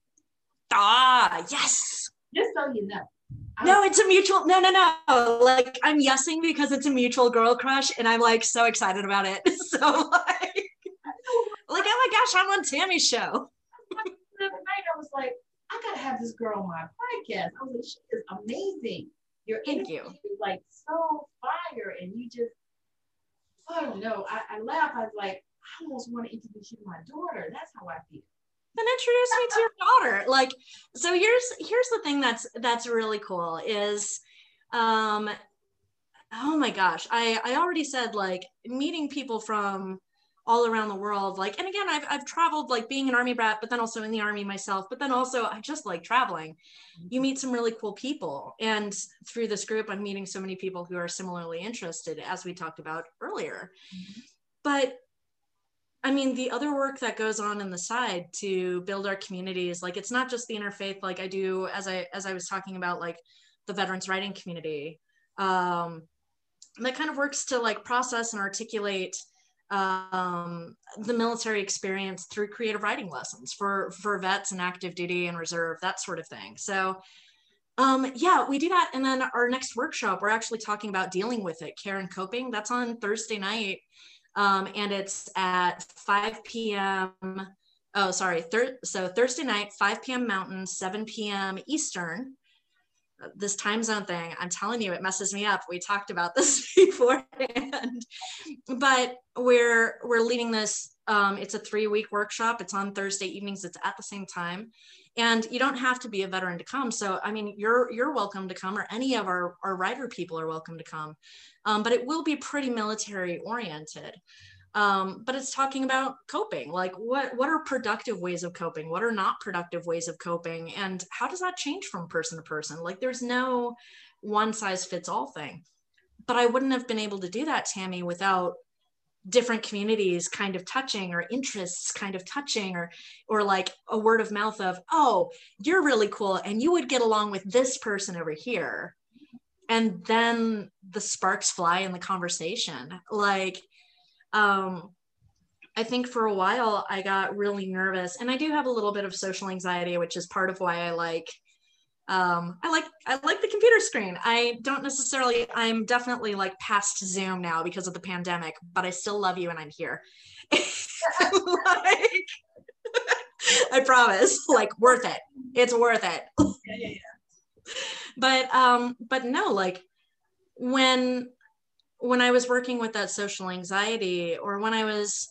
Ah, yes. Just so you know. no, it's a mutual. No, no, no. Like I'm yesing because it's a mutual girl crush, and I'm like so excited about it. So like, like oh my gosh, I'm on Tammi's show. The other night, I was like, I gotta have this girl on my podcast. I was like, she is amazing. Your Thank you. is like so fire, and you just, I don't know. I, I laugh. I was like, I almost want to introduce you to my daughter. That's how I feel. Then introduce me to your daughter. Like, so here's here's the thing that's that's really cool is, um, oh my gosh, I I already said like meeting people from all around the world like and again I've, I've traveled like being an army brat but then also in the army myself but then also i just like traveling. You meet some really cool people and through this group i'm meeting so many people who are similarly interested as we talked about earlier. Mm-hmm. but I mean, the other work that goes on in the side to build our communities, like it's not just the interfaith, like I do as I as I was talking about, like the veterans writing community, um, that kind of works to like process and articulate um, the military experience through creative writing lessons for for vets and active duty and reserve that sort of thing. So um, yeah we do that. And then our next workshop we're actually talking about dealing with it care and coping. That's on thursday night. Um, and it's at 5 p.m oh sorry thir- so thursday night 5 p.m mountain 7 p.m eastern this time zone thing i'm telling you it messes me up. We talked about this beforehand. But we're we're leading this um, it's a three week workshop. It's on thursday evenings. It's at the same time. And you don't have to be a veteran to come. So i mean you're you're welcome to come or any of our our writer people are welcome to come. Um, but it will be pretty military oriented um, but it's talking about coping. Like what what are productive ways of coping? What are not productive ways of coping? And how does that change from person to person? Like there's no one size fits all thing. But i wouldn't have been able to do that tammi without different communities kind of touching or interests kind of touching or or like a word of mouth of oh you're really cool and you would get along with this person over here. And then the sparks fly in the conversation. Like um, I think for a while I got really nervous, and I do have a little bit of social anxiety, which is part of why I like. Um, I like I like the computer screen. I don't necessarily. I'm definitely like past Zoom now because of the pandemic, but I still love you and I'm here. like, I promise. Like worth it. It's worth it. Yeah, yeah, yeah. But um, but no, like when when I was working with that social anxiety or when I was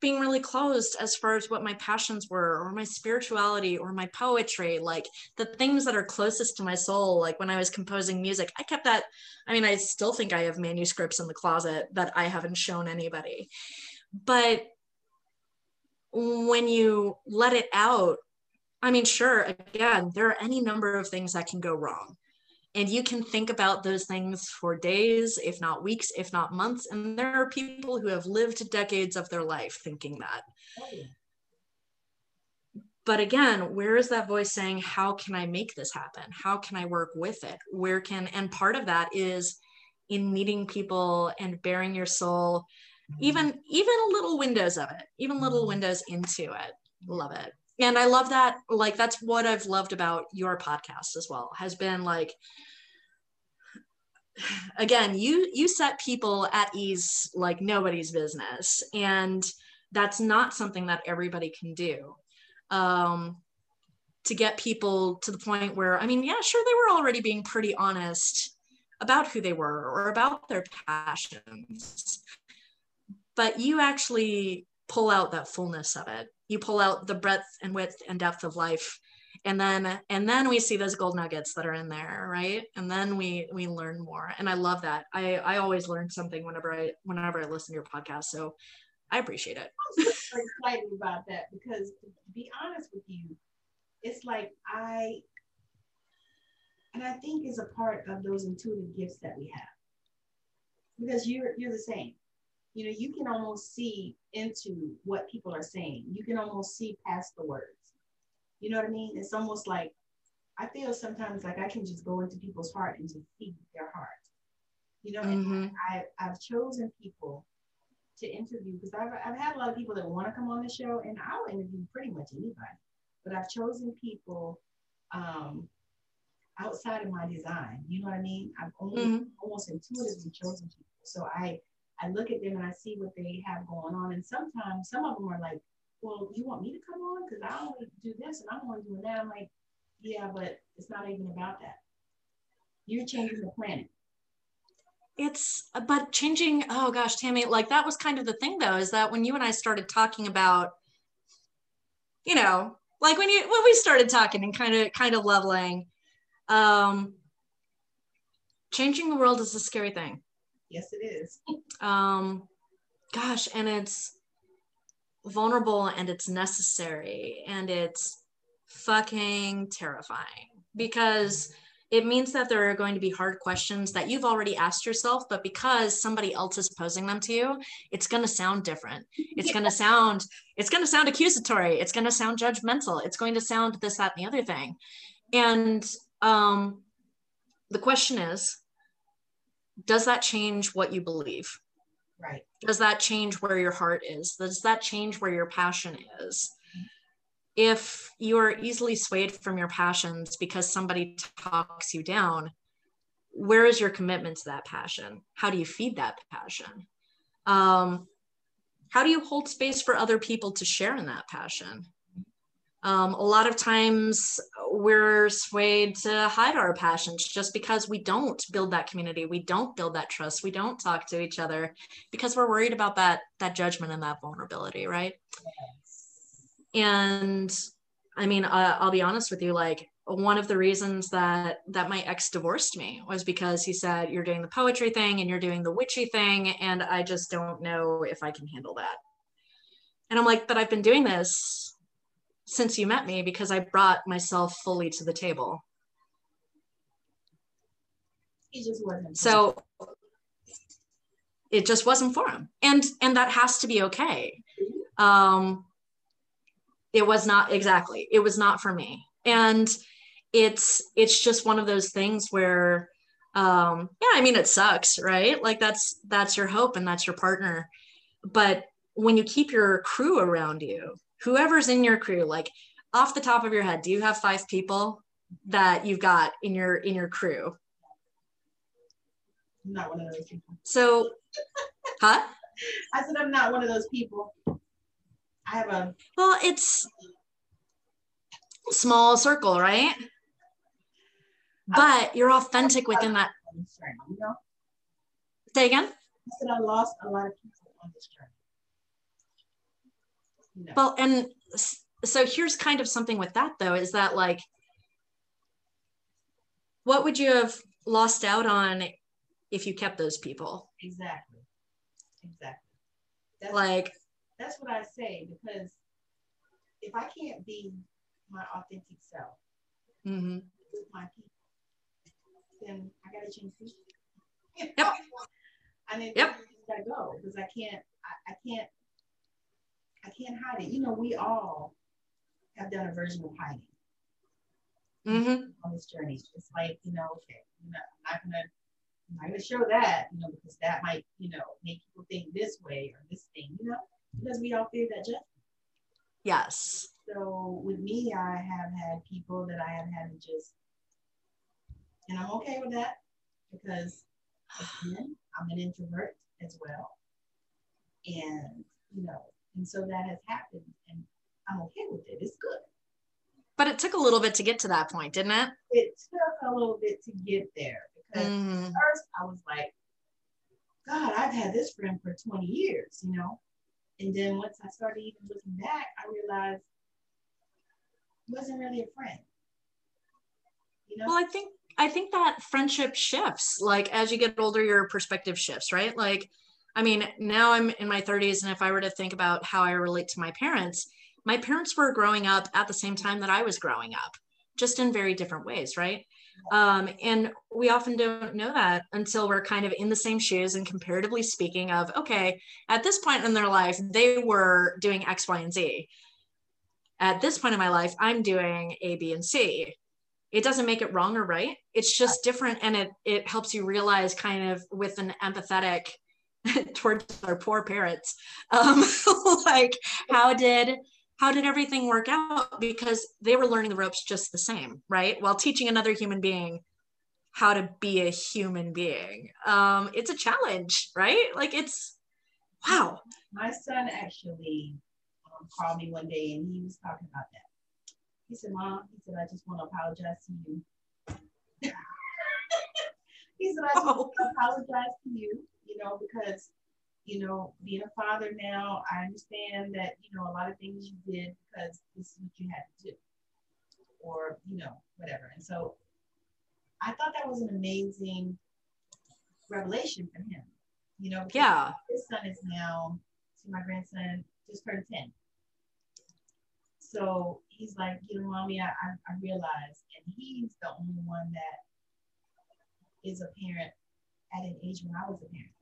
being really closed as far as what my passions were or my spirituality or my poetry like the things that are closest to my soul like when i was composing music i kept that i mean i still think i have manuscripts in the closet that i haven't shown anybody but when you let it out I mean, sure, again, there are any number of things that can go wrong. And you can think about those things for days, if not weeks, if not months. And there are people who have lived decades of their life thinking that. But again, where is that voice saying, How can I make this happen? How can I work with it? Where can, and part of that is in meeting people and bearing your soul, mm-hmm. even even little windows of it, even little mm-hmm. windows into it. Love it and i love that like that's what i've loved about your podcast as well has been like again you you set people at ease like nobody's business and that's not something that everybody can do. Um to get people to the point where i mean yeah sure they were already being pretty honest about who they were or about their passions but you actually pull out that fullness of it you pull out the breadth and width and depth of life. And then and then we see those gold nuggets that are in there right? And then we we learn more. And i love that. I i always learn something whenever i whenever i listen to your podcast. So i appreciate it. I'm super excited about that because to be honest with you it's like i and i think is a part of those intuitive gifts that we have. Because you're you're the same you know, you can almost see into what people are saying. You can almost see past the words. You know what I mean? It's almost like I feel sometimes like I can just go into people's heart and just see their heart. You know, mm-hmm. I, I've chosen people to interview because I've, I've had a lot of people that want to come on the show, and I'll interview pretty much anybody. But I've chosen people um, outside of my design. You know what I mean? I've only mm-hmm. almost intuitively chosen people. So I I look at them and I see what they have going on. And sometimes some of them are like, well, you want me to come on? Because I only do this and I'm only doing that. I'm like, yeah, but it's not even about that. You're changing the planet. It's, but changing, oh gosh, Tammi, like that was kind of the thing though, is that when you and I started talking about, you know, like when you, when we started talking and kind of, kind of leveling, um, changing the world is a scary thing Yes, it is. Um, gosh, and it's vulnerable and it's necessary and it's fucking terrifying because it means that there are going to be hard questions that you've already asked yourself, but because somebody else is posing them to you, it's going to sound different. It's going to sound, it's going to sound accusatory. It's going to sound judgmental. It's going to sound this, that, and the other thing. And um, the question is, does that change what you believe? Right. Does that change where your heart is? Does that change where your passion is? If you are easily swayed from your passions because somebody talks you down, where is your commitment to that passion? How do you feed that passion? Um, how do you hold space for other people to share in that passion? Um, a lot of times we're swayed to hide our passions just because we don't build that community, we don't build that trust, we don't talk to each other because we're worried about that that judgment and that vulnerability, right? And I mean, uh, I'll be honest with you, like one of the reasons that that my ex divorced me was because he said you're doing the poetry thing and you're doing the witchy thing and I just don't know if I can handle that. And I'm like, but I've been doing this since you met me because I brought myself fully to the table. He just wasn't. So it just wasn't for him. And and that has to be okay. Um it was not exactly. It was not for me. And it's it's just one of those things where um yeah, I mean it sucks, right? Like that's that's your hope and that's your partner. But when you keep your crew around you whoever's in your crew, like off the top of your head, do you have five people that you've got in your in your crew? I'm not one of those people. So, huh? I said I'm not one of those people. I have a well, it's small circle, right? Oh. But you're authentic within that. Say again. I said I lost a lot of people on this. No. Well, and so here's kind of something with that though is that like, what would you have lost out on if you kept those people? Exactly. Exactly. That's, like, that's what I say because if I can't be my authentic self Mm-hmm. with my people, then I gotta change people. Yep. I mean, Yep. gotta go because I can't. I, I can't. I can't hide it. You know, we all have done a version of hiding Mm-hmm. on this journey. It's like you know, okay, you know, I'm not gonna. I'm not gonna show that, you know, because that might, you know, make people think this way or this thing, you know, because we all fear that judgment. Yes. So with me, I have had people that I have had to just, and I'm okay with that because again, I'm an introvert as well. And, you know, and so that has happened and I'm okay with it. It's good. But it took a little bit to get to that point, didn't it? It took a little bit to get there because Mm-hmm. first I was like, God, I've had this friend for 20 years, you know? And then once I started even looking back, I realized it wasn't really a friend. You know? Well, I think I think that friendship shifts. Like as you get older, your perspective shifts, right? Like, I mean, now I'm in my 30s, and if I were to think about how I relate to my parents, my parents were growing up at the same time that I was growing up, just in very different ways, right? Um, and we often don't know that until we're kind of in the same shoes and comparatively speaking of, okay, at this point in their life, they were doing X, Y, and Z. At this point in my life, I'm doing A, B, and C it doesn't make it wrong or right it's just different and it it helps you realize kind of with an empathetic towards our poor parents. Um like how did how did everything work out? Because they were learning the ropes just the same right? While teaching another human being how to be a human being. Um it's a challenge right? Like it's wow. My son actually um, called me one day and he was talking about that. He said, Mom, he said, I just want to apologize to you. he said, I just want to apologize to you, you know, because, you know, being a father now, I understand that, you know, a lot of things you did because this is what you had to do or, you know, whatever. And so I thought that was an amazing revelation for him, you know, yeah his son is now, see, my grandson just turned 10. So he's like, you know, mommy, I, I, I realize, and he's the only one that is a parent at an age when I was a parent,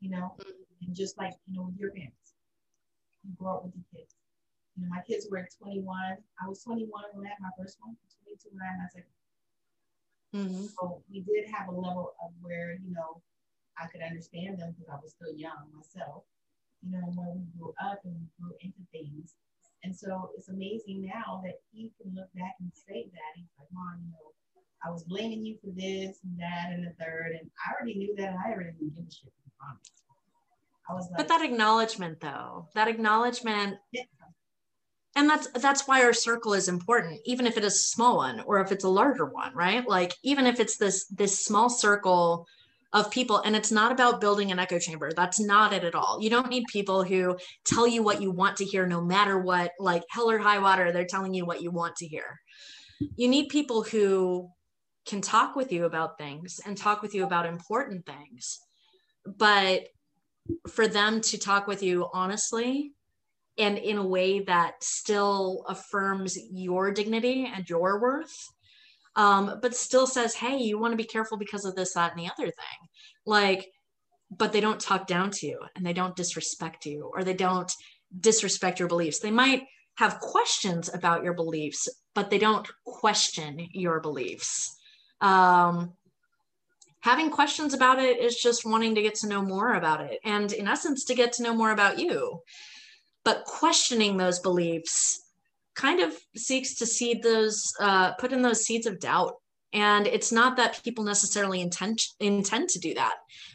you know, and just like, you know, with your parents, you grow up with the kids. You know, my kids were 21. I was 21 when I had my first one, 22 when I had my second. Mhm. So we did have a level of where, you know, I could understand them because I was still young myself, you know, when we grew up and we grew into things. And so it's amazing now that he can look back and say that. He's like, Mom, you know, I was blaming you for this and that and the third. And I already knew that. I already didn't give a shit. I was like, but that acknowledgement though that acknowledgement Yeah. and that's that's why our circle is important even if it is a small one or if it's a larger one right like even if it's this this small circle of people and it's not about building an echo chamber that's not it at all you don't need people who tell you what you want to hear no matter what like hell or high water they're telling you what you want to hear you need people who can talk with you about things and talk with you about important things. But for them to talk with you honestly and in a way that still affirms your dignity and your worth um, but still says hey you want to be careful because of this that and the other thing. Like but they don't talk down to you and they don't disrespect you or they don't disrespect your beliefs. They might have questions about your beliefs but they don't question your beliefs um, having questions about it is just wanting to get to know more about it and in essence to get to know more about you. But questioning those beliefs kind of seeks to seed those uh, put in those seeds of doubt. And it's not that people necessarily intend intend to do that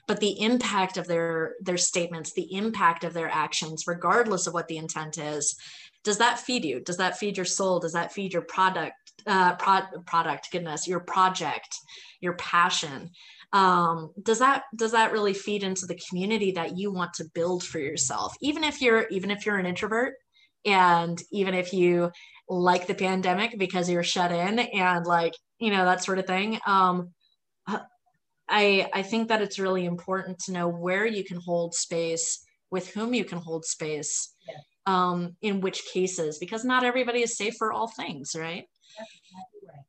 but the impact of their their statements the impact of their actions regardless of what the intent is does that feed you? Does that feed your soul? Does that feed your product uh, pro- product goodness your project your passion? Um, does that does that really feed into the community that you want to build for yourself? Even if you're even if you're an introvert and even if you like the pandemic because you're shut in and like you know that sort of thing um, i i think that it's really important to know where you can hold space with whom you can hold space. Um, in which cases, because not everybody is safe for all things, right? Right.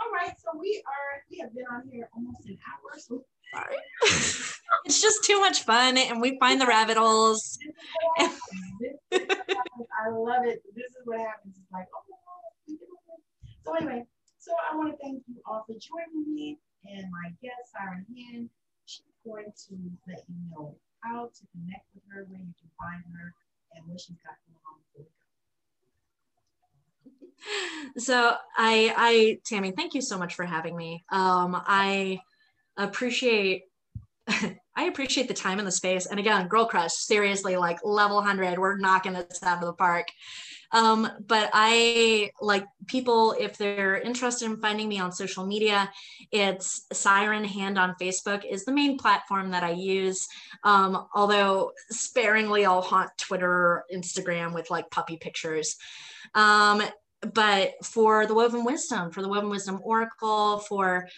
All right, so we are we have been on here almost an hour. So sorry. it's just too much fun and we find the rabbit holes. I love it. This is what happens. It's like, oh, so anyway, so I want to thank you all for joining me and my guest, Siren Hand. She's going to let you know how to connect with her, where you can find her, and what she's got going on before we go. So I, I, Tammi, thank you so much for having me. Um, I appreciate I appreciate the time and the space. And again, Girl Crush, seriously, like level 100, we're knocking this out of the park. Um, but I like people, if they're interested in finding me on social media, it's Siren Hand on Facebook is the main platform that I use. Um, although sparingly, I'll haunt Twitter, Instagram with like puppy pictures. Um, but for the woven wisdom for the woven wisdom oracle for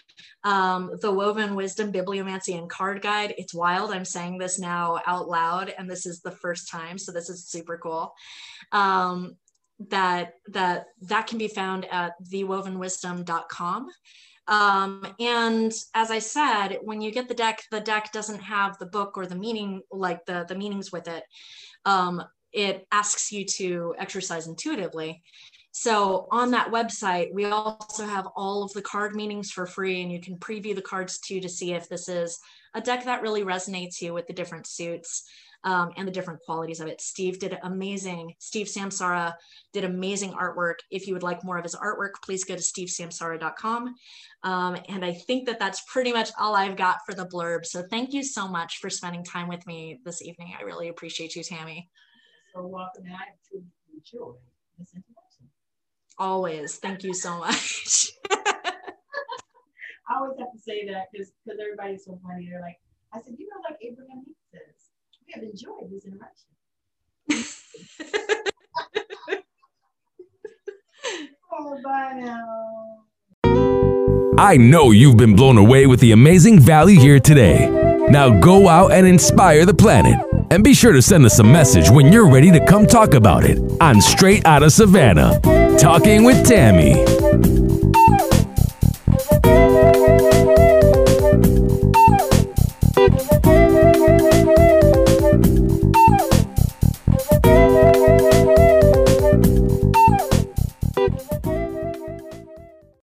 um, the woven wisdom bibliomancy and card guide it's wild i'm saying this now out loud and this is the first time so this is super cool um, that that that can be found at thewovenwisdom.com um, and as I said, when you get the deck, the deck doesn't have the book or the meaning, like the, the meanings with it. Um, it asks you to exercise intuitively. So on that website, we also have all of the card meanings for free, and you can preview the cards too to see if this is a deck that really resonates you with the different suits um, and the different qualities of it. Steve did amazing. Steve Samsara did amazing artwork. If you would like more of his artwork, please go to stevesamsara.com. Um, and I think that that's pretty much all I've got for the blurb. So thank you so much for spending time with me this evening. I really appreciate you, Tammi. So welcome, I introduction. Always. Thank you so much. I always have to say that because because everybody's so funny. They're like, I said, you know, like Abraham says, we have enjoyed this interaction. oh, bye now. I know you've been blown away with the amazing value here today. Now go out and inspire the planet. And be sure to send us a message when you're ready to come talk about it on Straight Outta Savannah. Talking with Tammi.